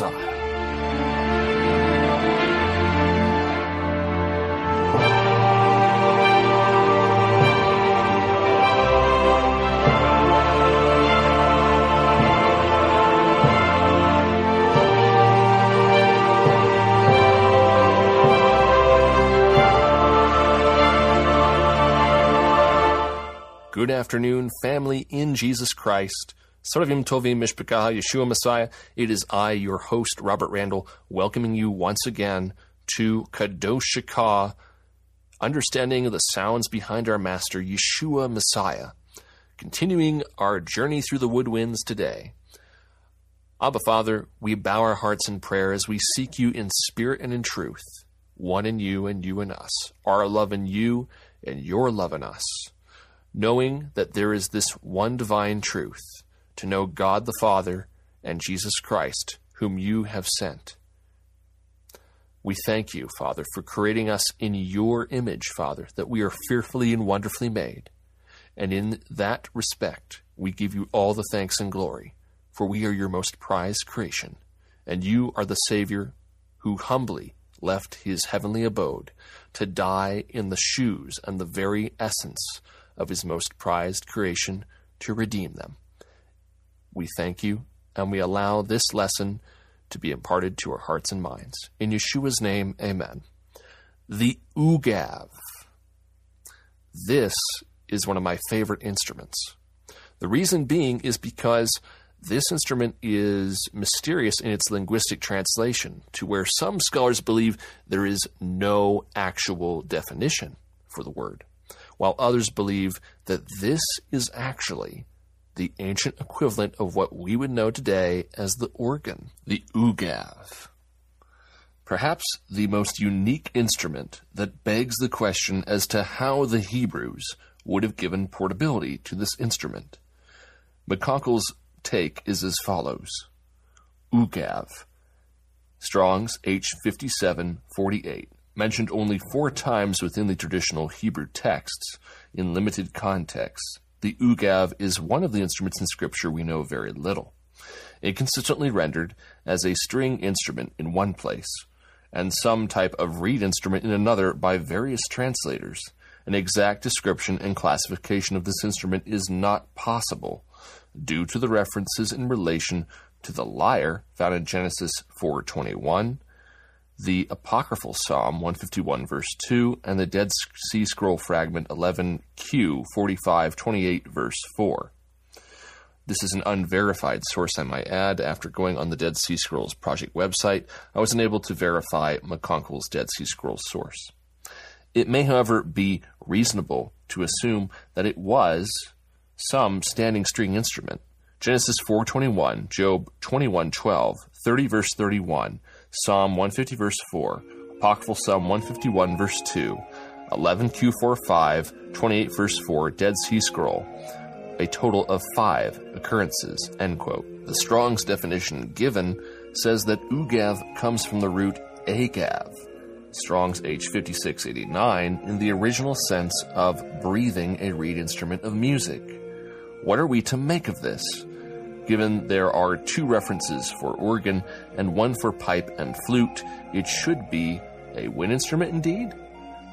Messiah. Good afternoon, family in Jesus Christ. Saravim Tovim Mishpachah, Yeshua Messiah. It is I, your host, Robert Randall, welcoming you once again to Kadosh Shekah, understanding the sounds behind our Master, Yeshua Messiah. Continuing our journey through the woodwinds today. Abba Father, we bow our hearts in prayer as we seek you in spirit and in truth, one in you and you in us, our love in you and your love in us knowing that there is this one divine truth to know God the Father and Jesus Christ, whom you have sent. We thank you, Father, for creating us in your image, Father, that we are fearfully and wonderfully made. And in that respect, we give you all the thanks and glory, for we are your most prized creation, and you are the Savior who humbly left his heavenly abode to die in the shoes and the very essence of his most prized creation to redeem them. We thank you, and we allow this lesson to be imparted to our hearts and minds. In Yeshua's name, amen. The Ugav. This is one of my favorite instruments. The reason being is because this instrument is mysterious in its linguistic translation, to where some scholars believe there is no actual definition for the word while others believe that this is actually the ancient equivalent of what we would know today as the organ, the ugav. Perhaps the most unique instrument that begs the question as to how the Hebrews would have given portability to this instrument. McConkel's take is as follows Ugav, Strong's H5748 mentioned only four times within the traditional Hebrew texts in limited contexts, the ugav is one of the instruments in Scripture we know very little. Inconsistently rendered as a string instrument in one place, and some type of reed instrument in another by various translators. An exact description and classification of this instrument is not possible due to the references in relation to the lyre found in Genesis 4:21 the apocryphal Psalm 151 verse 2 and the Dead Sea Scroll fragment 11Q 4528 verse 4. This is an unverified source, I might add. After going on the Dead Sea Scrolls project website, I was unable to verify McConkel's Dead Sea Scrolls source. It may, however, be reasonable to assume that it was some standing string instrument. Genesis 4:21, Job 21:12, 30 verse 31, Psalm 150, verse 4, Apocryphal Psalm 151, verse 2, 11Q45, 28, verse 4, Dead Sea Scroll, a total of five occurrences. End quote. The Strong's definition given says that ugav comes from the root agav, Strong's H5689, in the original sense of breathing a reed instrument of music. What are we to make of this? Given there are two references for organ and one for pipe and flute, it should be a wind instrument indeed.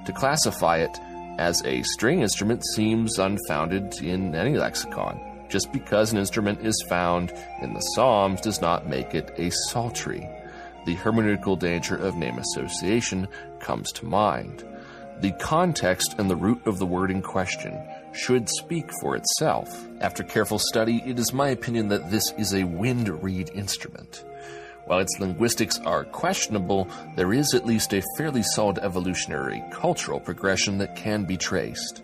To classify it as a string instrument seems unfounded in any lexicon. Just because an instrument is found in the Psalms does not make it a psaltery. The hermeneutical danger of name association comes to mind. The context and the root of the word in question should speak for itself. After careful study, it is my opinion that this is a wind reed instrument. While its linguistics are questionable, there is at least a fairly solid evolutionary cultural progression that can be traced.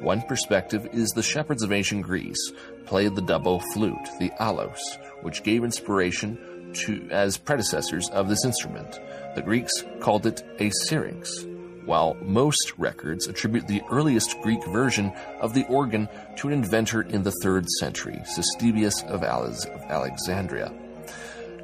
One perspective is the shepherds of ancient Greece played the double flute, the aulos, which gave inspiration to as predecessors of this instrument. The Greeks called it a syrinx while most records attribute the earliest Greek version of the organ to an inventor in the 3rd century, Ctesibius of, of Alexandria.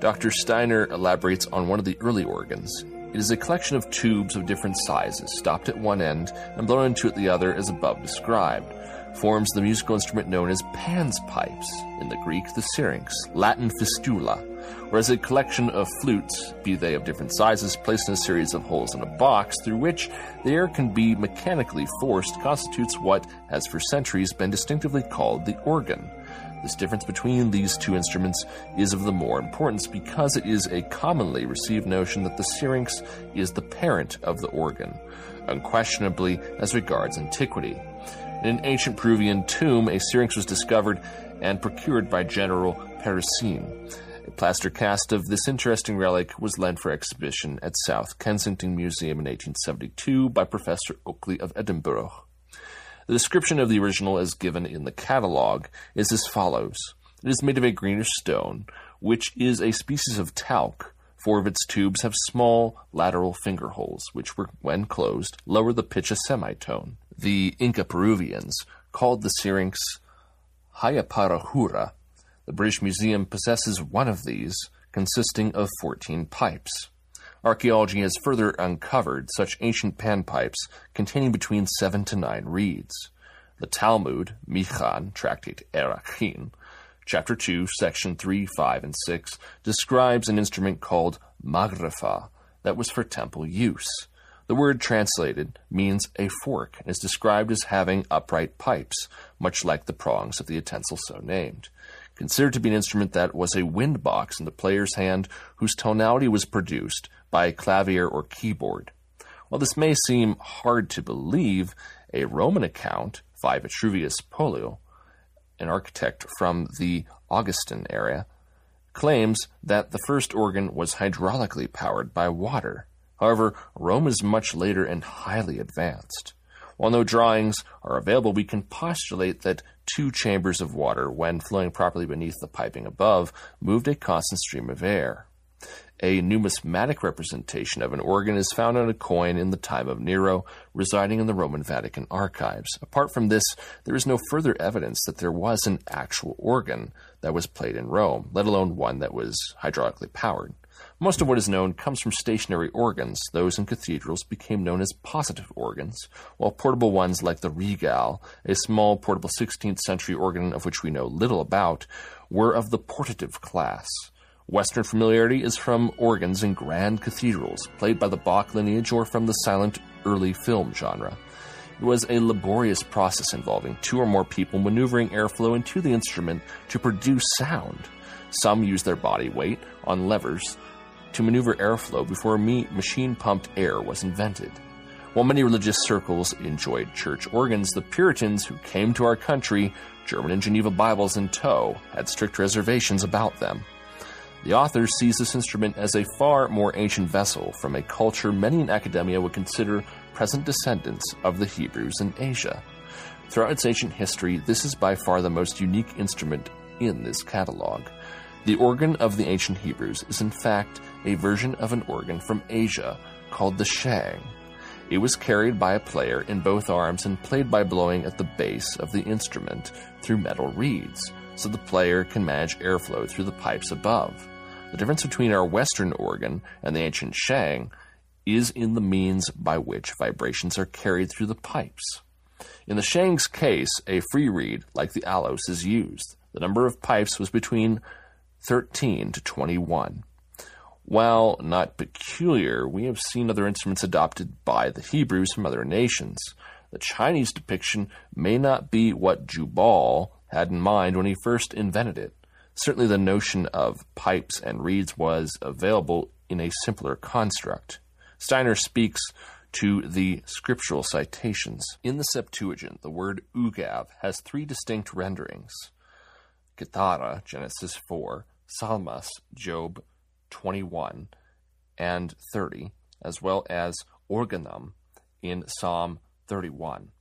Dr. Steiner elaborates on one of the early organs. It is a collection of tubes of different sizes, stopped at one end and blown into at the other as above described. Forms the musical instrument known as Pan's pipes, in the Greek the syrinx, Latin fistula, whereas a collection of flutes, be they of different sizes, placed in a series of holes in a box through which the air can be mechanically forced, constitutes what has for centuries been distinctively called the organ. This difference between these two instruments is of the more importance because it is a commonly received notion that the syrinx is the parent of the organ, unquestionably as regards antiquity. In an ancient Peruvian tomb, a syrinx was discovered and procured by General Parisien. A plaster cast of this interesting relic was lent for exhibition at South Kensington Museum in 1872 by Professor Oakeley of Edinburgh. The description of the original as given in the catalogue is as follows. It is made of a greenish stone, which is a species of talc. Four of its tubes have small lateral finger holes, which, were, when closed, lower the pitch a semitone. The Inca Peruvians called the syrinx Hayaparahura. The British Museum possesses one of these, consisting of 14 pipes. Archaeology has further uncovered such ancient panpipes containing between seven to nine reeds. The Talmud, Mishnah, Tractate Erachin, chapter 2, section 3, 5, and 6, describes an instrument called magrefa that was for temple use. The word translated means a fork and is described as having upright pipes, much like the prongs of the utensil so named considered to be an instrument that was a wind box in the player's hand whose tonality was produced by a clavier or keyboard. While this may seem hard to believe, a Roman account, by Vitruvius Pollio, an architect from the Augustan area, claims that the first organ was hydraulically powered by water. However, Rome is much later and highly advanced. While no drawings are available, we can postulate that two chambers of water, when flowing properly beneath the piping above, moved a constant stream of air. A numismatic representation of an organ is found on a coin in the time of Nero, residing in the Roman Vatican archives. Apart from this, there is no further evidence that there was an actual organ that was played in Rome, let alone one that was hydraulically powered. Most of what is known comes from stationary organs. Those in cathedrals became known as positive organs, while portable ones like the regal, a small portable 16th century organ of which we know little about, were of the portative class. Western familiarity is from organs in grand cathedrals, played by the Bach lineage or from the silent early film genre. It was a laborious process involving two or more people maneuvering airflow into the instrument to produce sound. Some used their body weight on levers to maneuver airflow before machine pumped air was invented. While many religious circles enjoyed church organs, the Puritans who came to our country, German and Geneva Bibles in tow, had strict reservations about them. The author sees this instrument as a far more ancient vessel from a culture many in academia would consider present descendants of the Hebrews in Asia. Throughout its ancient history, this is by far the most unique instrument in this catalog. The organ of the ancient Hebrews is in fact a version of an organ from Asia called the shang. It was carried by a player in both arms and played by blowing at the base of the instrument through metal reeds, so the player can manage airflow through the pipes above. The difference between our Western organ and the ancient shang is in the means by which vibrations are carried through the pipes. In the shang's case, a free reed, like the aulos, is used. The number of pipes was between 13 to 21. While not peculiar, we have seen other instruments adopted by the Hebrews from other nations. The Chinese depiction may not be what Jubal had in mind when he first invented it. Certainly, the notion of pipes and reeds was available in a simpler construct. Steiner speaks to the scriptural citations. In the Septuagint, the word ugav has three distinct renderings. Gitara, Genesis 4, Psalmas, Job 21 and 30, as well as organum in Psalm 31.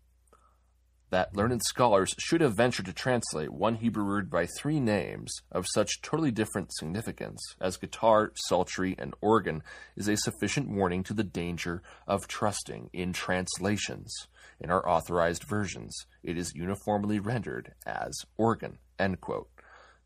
That learned scholars should have ventured to translate one Hebrew word by three names of such totally different significance as guitar, psaltery, and organ is a sufficient warning to the danger of trusting in translations. In our authorized versions, it is uniformly rendered as organ. End quote.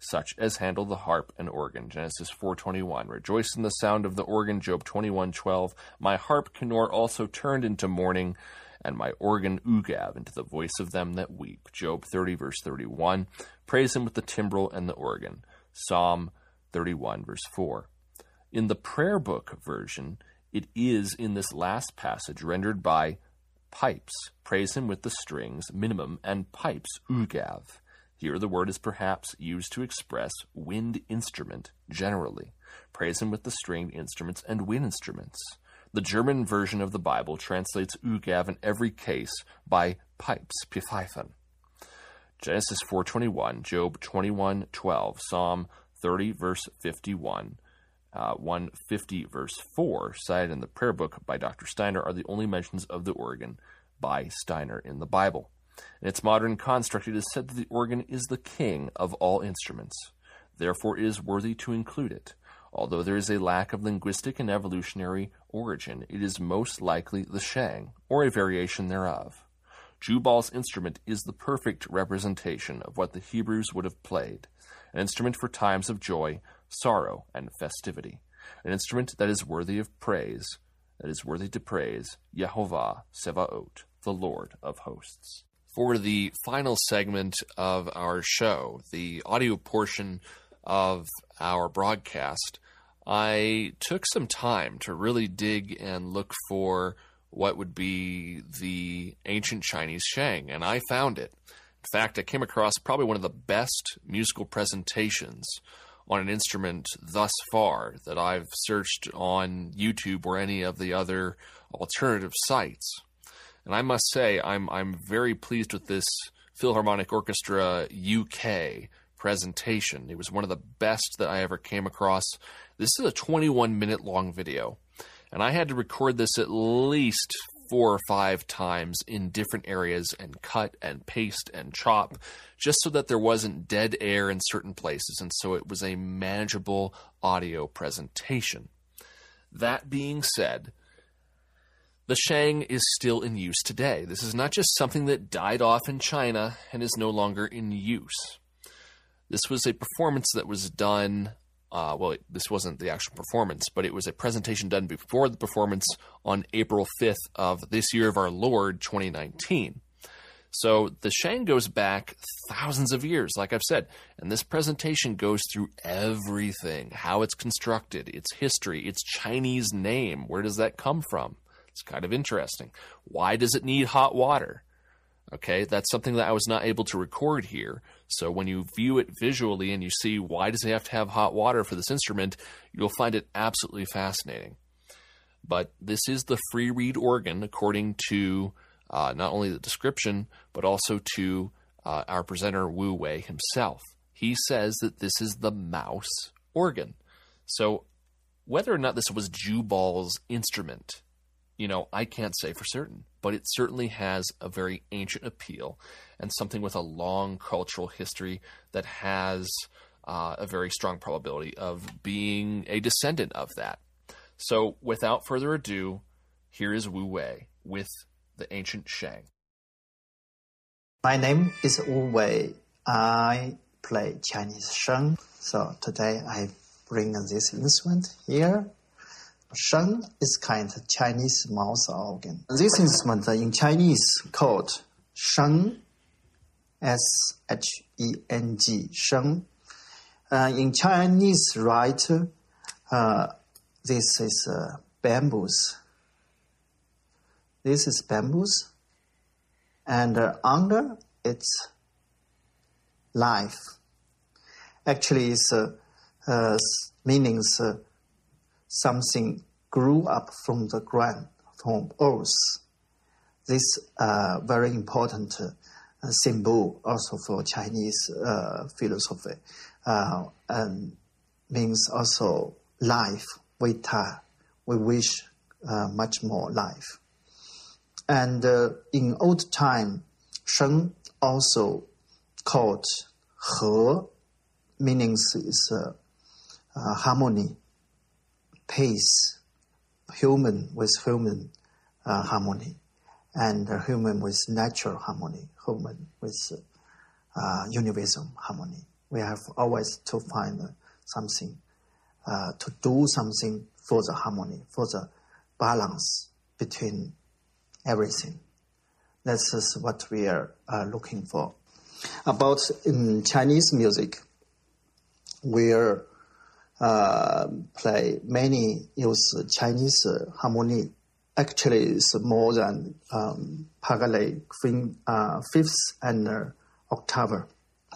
Such as handle the harp and organ. Genesis 4:21. Rejoice in the sound of the organ. Job 21:12. My harp Kinnor also turned into mourning, and my organ Ugav into the voice of them that weep. Job 30 verse 31. Praise him with the timbrel and the organ. Psalm 31 verse 4. In the prayer book version, it is in this last passage rendered by pipes. Praise him with the strings, minnim, and pipes, ugav. Here the word is perhaps used to express wind instrument generally. Praise him with the stringed instruments and wind instruments. The German version of the Bible translates ugav in every case by pipes, pfeifen. Genesis 4:21, Job 21:12, Psalm 30 verse 51, uh, 150 verse 4, cited in the prayer book by Dr. Steiner, are the only mentions of the organ by Steiner in the Bible. In its modern construct, it is said that the organ is the king of all instruments. Therefore, it is worthy to include it. Although there is a lack of linguistic and evolutionary origin, it is most likely the sheng, or a variation thereof. Jubal's instrument is the perfect representation of what the Hebrews would have played an instrument for times of joy, sorrow, and festivity, an instrument that is worthy of praise, that is worthy to praise Yehovah Sevaot, the Lord of hosts. For the final segment of our show, the audio portion of our broadcast, I took some time to really dig and look for what would be the ancient Chinese sheng, and I found it. In fact, I came across probably one of the best musical presentations on an instrument thus far that I've searched on YouTube or any of the other alternative sites. And I must say, I'm I'm very pleased with this Philharmonic Orchestra UK presentation. It was one of the best that I ever came across. This is a 21 minute long video, and I had to record this at least four or five times in different areas and cut and paste and chop just so that there wasn't dead air in certain places and so it was a manageable audio presentation. That being said, the shang is still in use today. This is not just something that died off in China and is no longer in use. This was a performance that was done uh, well, this wasn't the actual performance, but it was a presentation done before the performance on April 5th of this year of our Lord 2019. So the Shang goes back thousands of years, like I've said, and this presentation goes through everything how it's constructed, its history, its Chinese name. Where does that come from? It's kind of interesting. Why does it need hot water? Okay, that's something that I was not able to record here. So when you view it visually and you see why does it have to have hot water for this instrument, you'll find it absolutely fascinating. But this is the free reed organ according to uh, not only the description, but also to uh, our presenter Wu Wei himself. He says that this is the mouse organ. So whether or not this was Jubal's instrument, you know, I can't say for certain but it certainly has a very ancient appeal and something with a long cultural history that has uh, a very strong probability of being a descendant of that. So, without further ado, here is Wu Wei with the ancient Sheng. My name is Wu Wei. I play Chinese Sheng. So today I bring this instrument here Sheng is kind of Chinese mouth organ. This instrument in Chinese called Sheng, S H E N G, Sheng. Uh, in Chinese, right, uh, this is uh, bamboos. This is bamboos, and uh, under it's life. Actually, it's uh, uh, meanings something grew up from the ground, from earth. This uh, very important uh, symbol also for Chinese uh, philosophy uh, and means also life. We, ta, we wish uh, much more life. And uh, in old time, Sheng also called He, meaning is harmony peace, human with human uh, harmony, and human with natural harmony, human with uh, universal harmony. we have always to find something, uh, to do something for the harmony, for the balance between everything. This is what we are uh, looking for. About in Chinese music, we are uh, play many use Chinese uh, harmony. Actually, it's more than um, Pagale uh, fifth and uh, octave.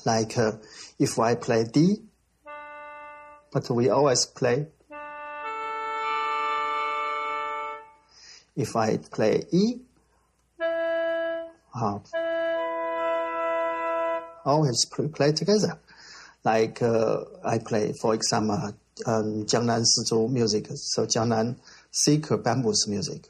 Like uh, if I play D, but we always play. If I play E, uh, always play together. Like uh, I play, for example, um, Jiangnan Sizhu music, so Jiangnan silk bamboos music.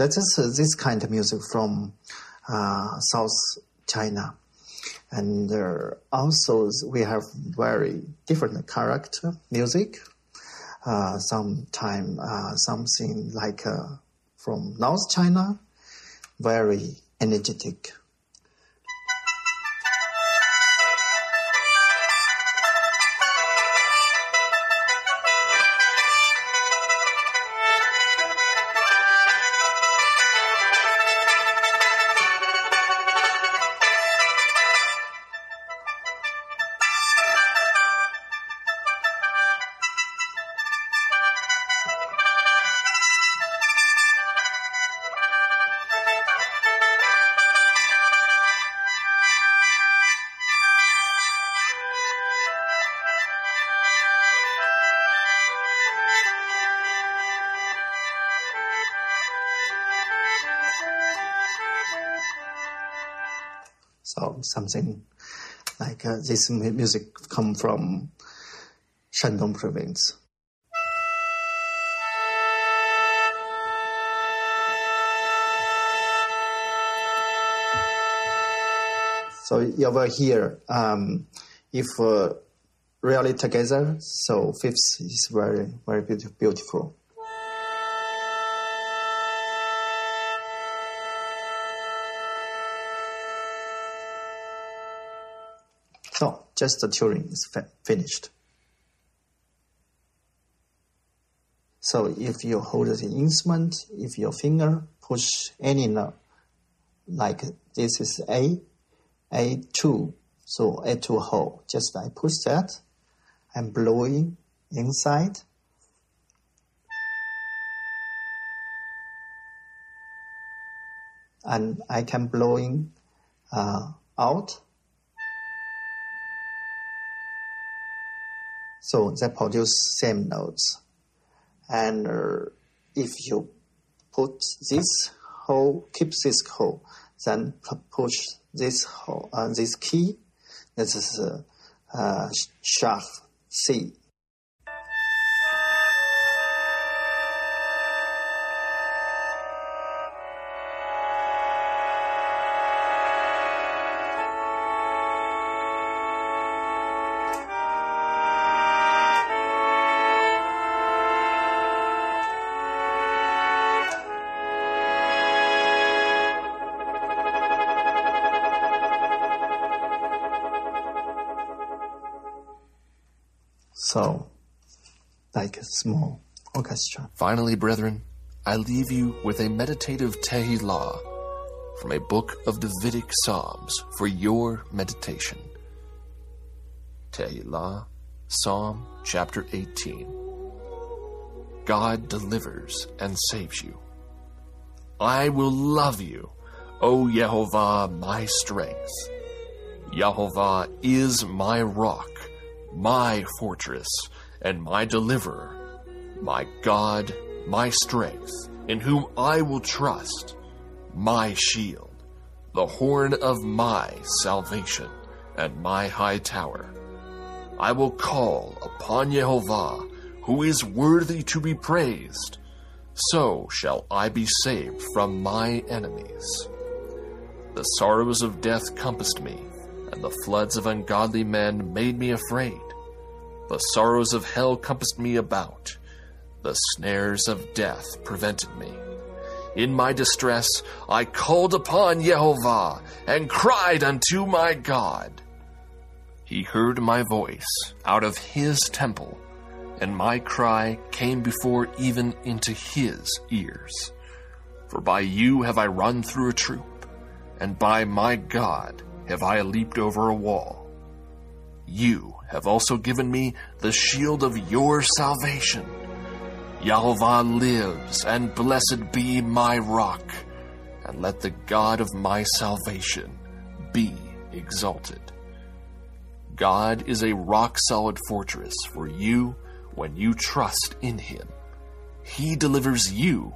That is uh, this kind of music from uh, South China. And uh, also we have very different character music. Uh, sometime something like from North China, very energetic. So something like uh, this music come from Shandong province. So will hear um, if uh, really together. So fifth is very very beautiful. Just the tuning is finished. So if you hold the instrument, if your finger push any note, like this is A, A2, so A2 hole, just I push that, I'm blowing inside. And I can blowing uh, out So they produce same notes. And uh, if you put this hole, keep this hole, then push this hole, uh, this key, this is uh, uh, sharp C. So, like a small orchestra. Finally, brethren, I leave you with a meditative Tehillah from a book of Davidic Psalms for your meditation. Tehillah, Psalm chapter 18. God delivers and saves you. I will love you, O Yehovah, my strength. Yehovah is my rock, my fortress, and my deliverer, my God, my strength, in whom I will trust, my shield, the horn of my salvation, and my high tower. I will call upon Yehovah, who is worthy to be praised. So shall I be saved from my enemies. The sorrows of death compassed me, and the floods of ungodly men made me afraid. The sorrows of hell compassed me about. The snares of death prevented me. In my distress, I called upon Jehovah and cried unto my God. He heard my voice out of his temple, and my cry came before even into his ears. For by you have I run through a troop, and by my God have I leaped over a wall. You have also given me the shield of your salvation. Yahweh lives, and blessed be my rock, and let the God of my salvation be exalted. God is a rock solid fortress for you when you trust in Him. He delivers you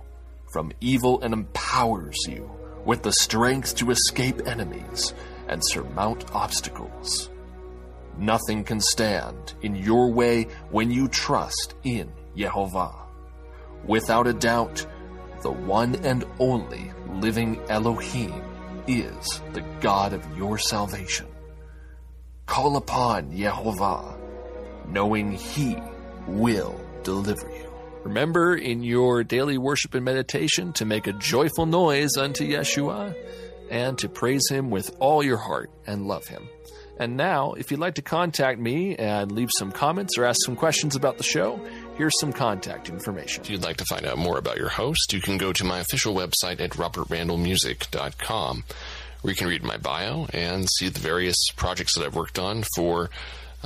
from evil and empowers you with the strength to escape enemies and surmount obstacles. Nothing can stand in your way when you trust in Yehovah. Without a doubt, the one and only living Elohim is the God of your salvation. Call upon Yehovah, knowing He will deliver you. Remember in your daily worship and meditation to make a joyful noise unto Yeshua and to praise Him with all your heart and love Him. And now, if you'd like to contact me and leave some comments or ask some questions about the show, here's some contact information. If you'd like to find out more about your host, you can go to my official website at robertrandallmusic.com, where you can read my bio and see the various projects that I've worked on for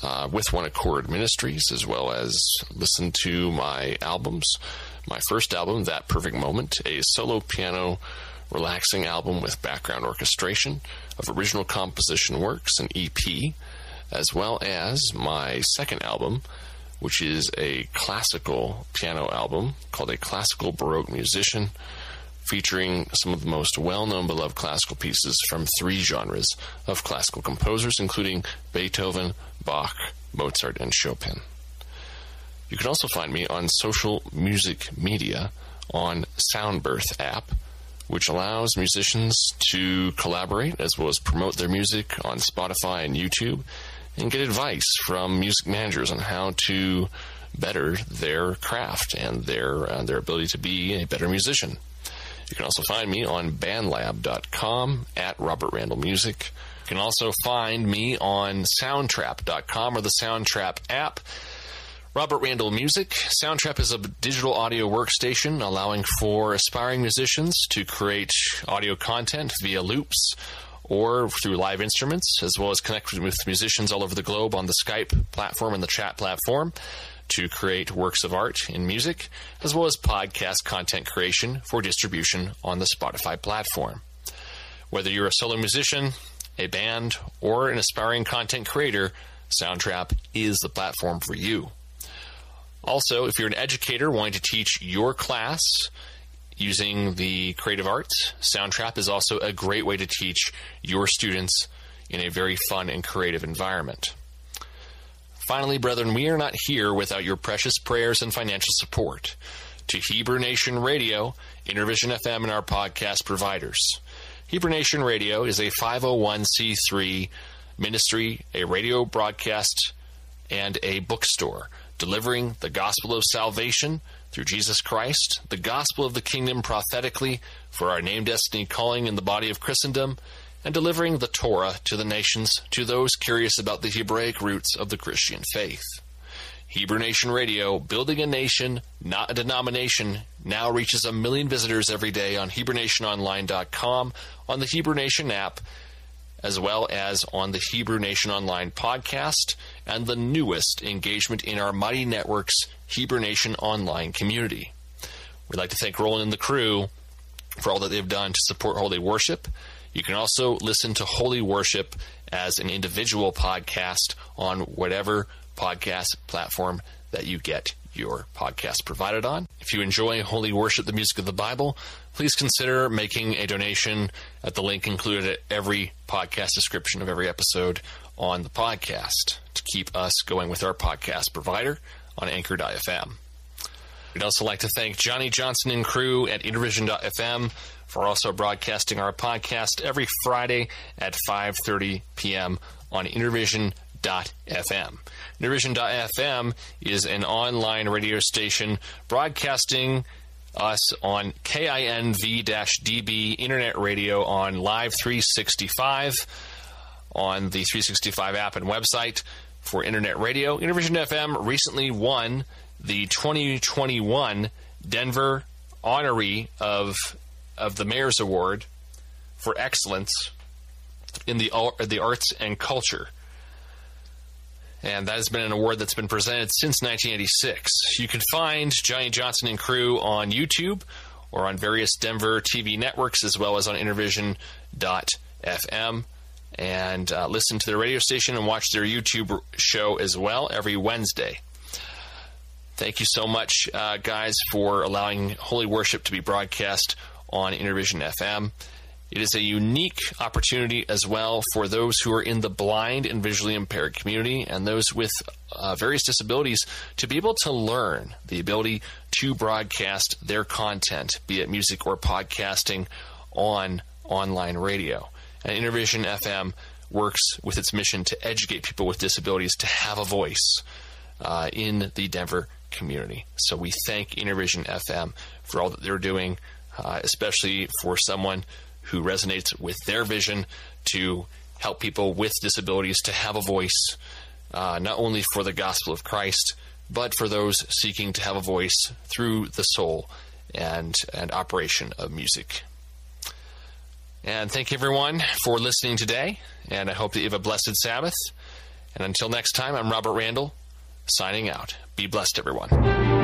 uh, with One Accord Ministries, as well as listen to my albums. My first album, That Perfect Moment, a solo piano relaxing album with background orchestration of original composition works, an EP, as well as my second album, which is a classical piano album called A Classical Baroque Musician, featuring some of the most well known beloved classical pieces from three genres of classical composers, including Beethoven, Bach, Mozart, and Chopin. You can also find me on social music media on Soundbirth app which allows musicians to collaborate as well as promote their music on Spotify and YouTube and get advice from music managers on how to better their craft and their uh, their ability to be a better musician. You can also find me on bandlab.com at Robert Randall Music. You can also find me on soundtrap.com or the Soundtrap app. Robert Randall Music. Soundtrap is a digital audio workstation allowing for aspiring musicians to create audio content via loops or through live instruments, as well as connect with musicians all over the globe on the Skype platform and the chat platform to create works of art in music, as well as podcast content creation for distribution on the Spotify platform. Whether you're a solo musician, a band, or an aspiring content creator, Soundtrap is the platform for you. Also, if you're an educator wanting to teach your class using the creative arts, Soundtrap is also a great way to teach your students in a very fun and creative environment. Finally, brethren, we are not here without your precious prayers and financial support. To Hebrew Nation Radio, Intervision FM, and our podcast providers. Hebrew Nation Radio is a 501c3 ministry, a radio broadcast, and a bookstore delivering the gospel of salvation through Jesus Christ, the gospel of the kingdom prophetically for our name, destiny, calling in the body of Christendom, and delivering the Torah to the nations, to those curious about the Hebraic roots of the Christian faith. Hebrew Nation Radio, building a nation, not a denomination, now reaches a million visitors every day on HebrewNationOnline.com, on the Hebrew Nation app, as well as on the Hebrew Nation Online podcast and the newest engagement in our Mighty Networks Hebrew Nation Online community. We'd like to thank Roland and the crew for all that they've done to support Holy Worship. You can also listen to Holy Worship as an individual podcast on whatever podcast platform that you get your podcast provided on. If you enjoy Holy Worship, the music of the Bible, please consider making a donation at the link included at every podcast description of every episode on the podcast to keep us going with our podcast provider on Anchor.fm. We'd also like to thank Johnny Johnson and crew at Intervision.fm for also broadcasting our podcast every Friday at 5:30 p.m. on Intervision.fm. Intervision.fm is an online radio station broadcasting us on KINV-DB internet radio on Live 365 on the 365 app and website for internet radio. Intervision FM recently won the 2021 Denver honoree of of the Mayor's Award for excellence in the the arts and culture. And that has been an award that's been presented since 1986. You can find Johnny Johnson and crew on YouTube or on various Denver TV networks as well as on intervision.fm and uh, listen to their radio station and watch their YouTube show as well every Wednesday. Thank you so much, uh, guys, for allowing Holy Worship to be broadcast on Intervision FM. It is a unique opportunity as well for those who are in the blind and visually impaired community and those with uh, various disabilities to be able to learn the ability to broadcast their content, be it music or podcasting, on online radio. And Intervision FM works with its mission to educate people with disabilities to have a voice uh, in the Denver community. So we thank Intervision FM for all that they're doing, uh, especially for someone who resonates with their vision to help people with disabilities to have a voice, uh, not only for the gospel of Christ, but for those seeking to have a voice through the soul and, and operation of music. And thank you, everyone, for listening today. And I hope that you have a blessed Sabbath. And until next time, I'm Robert Randall, signing out. Be blessed, everyone.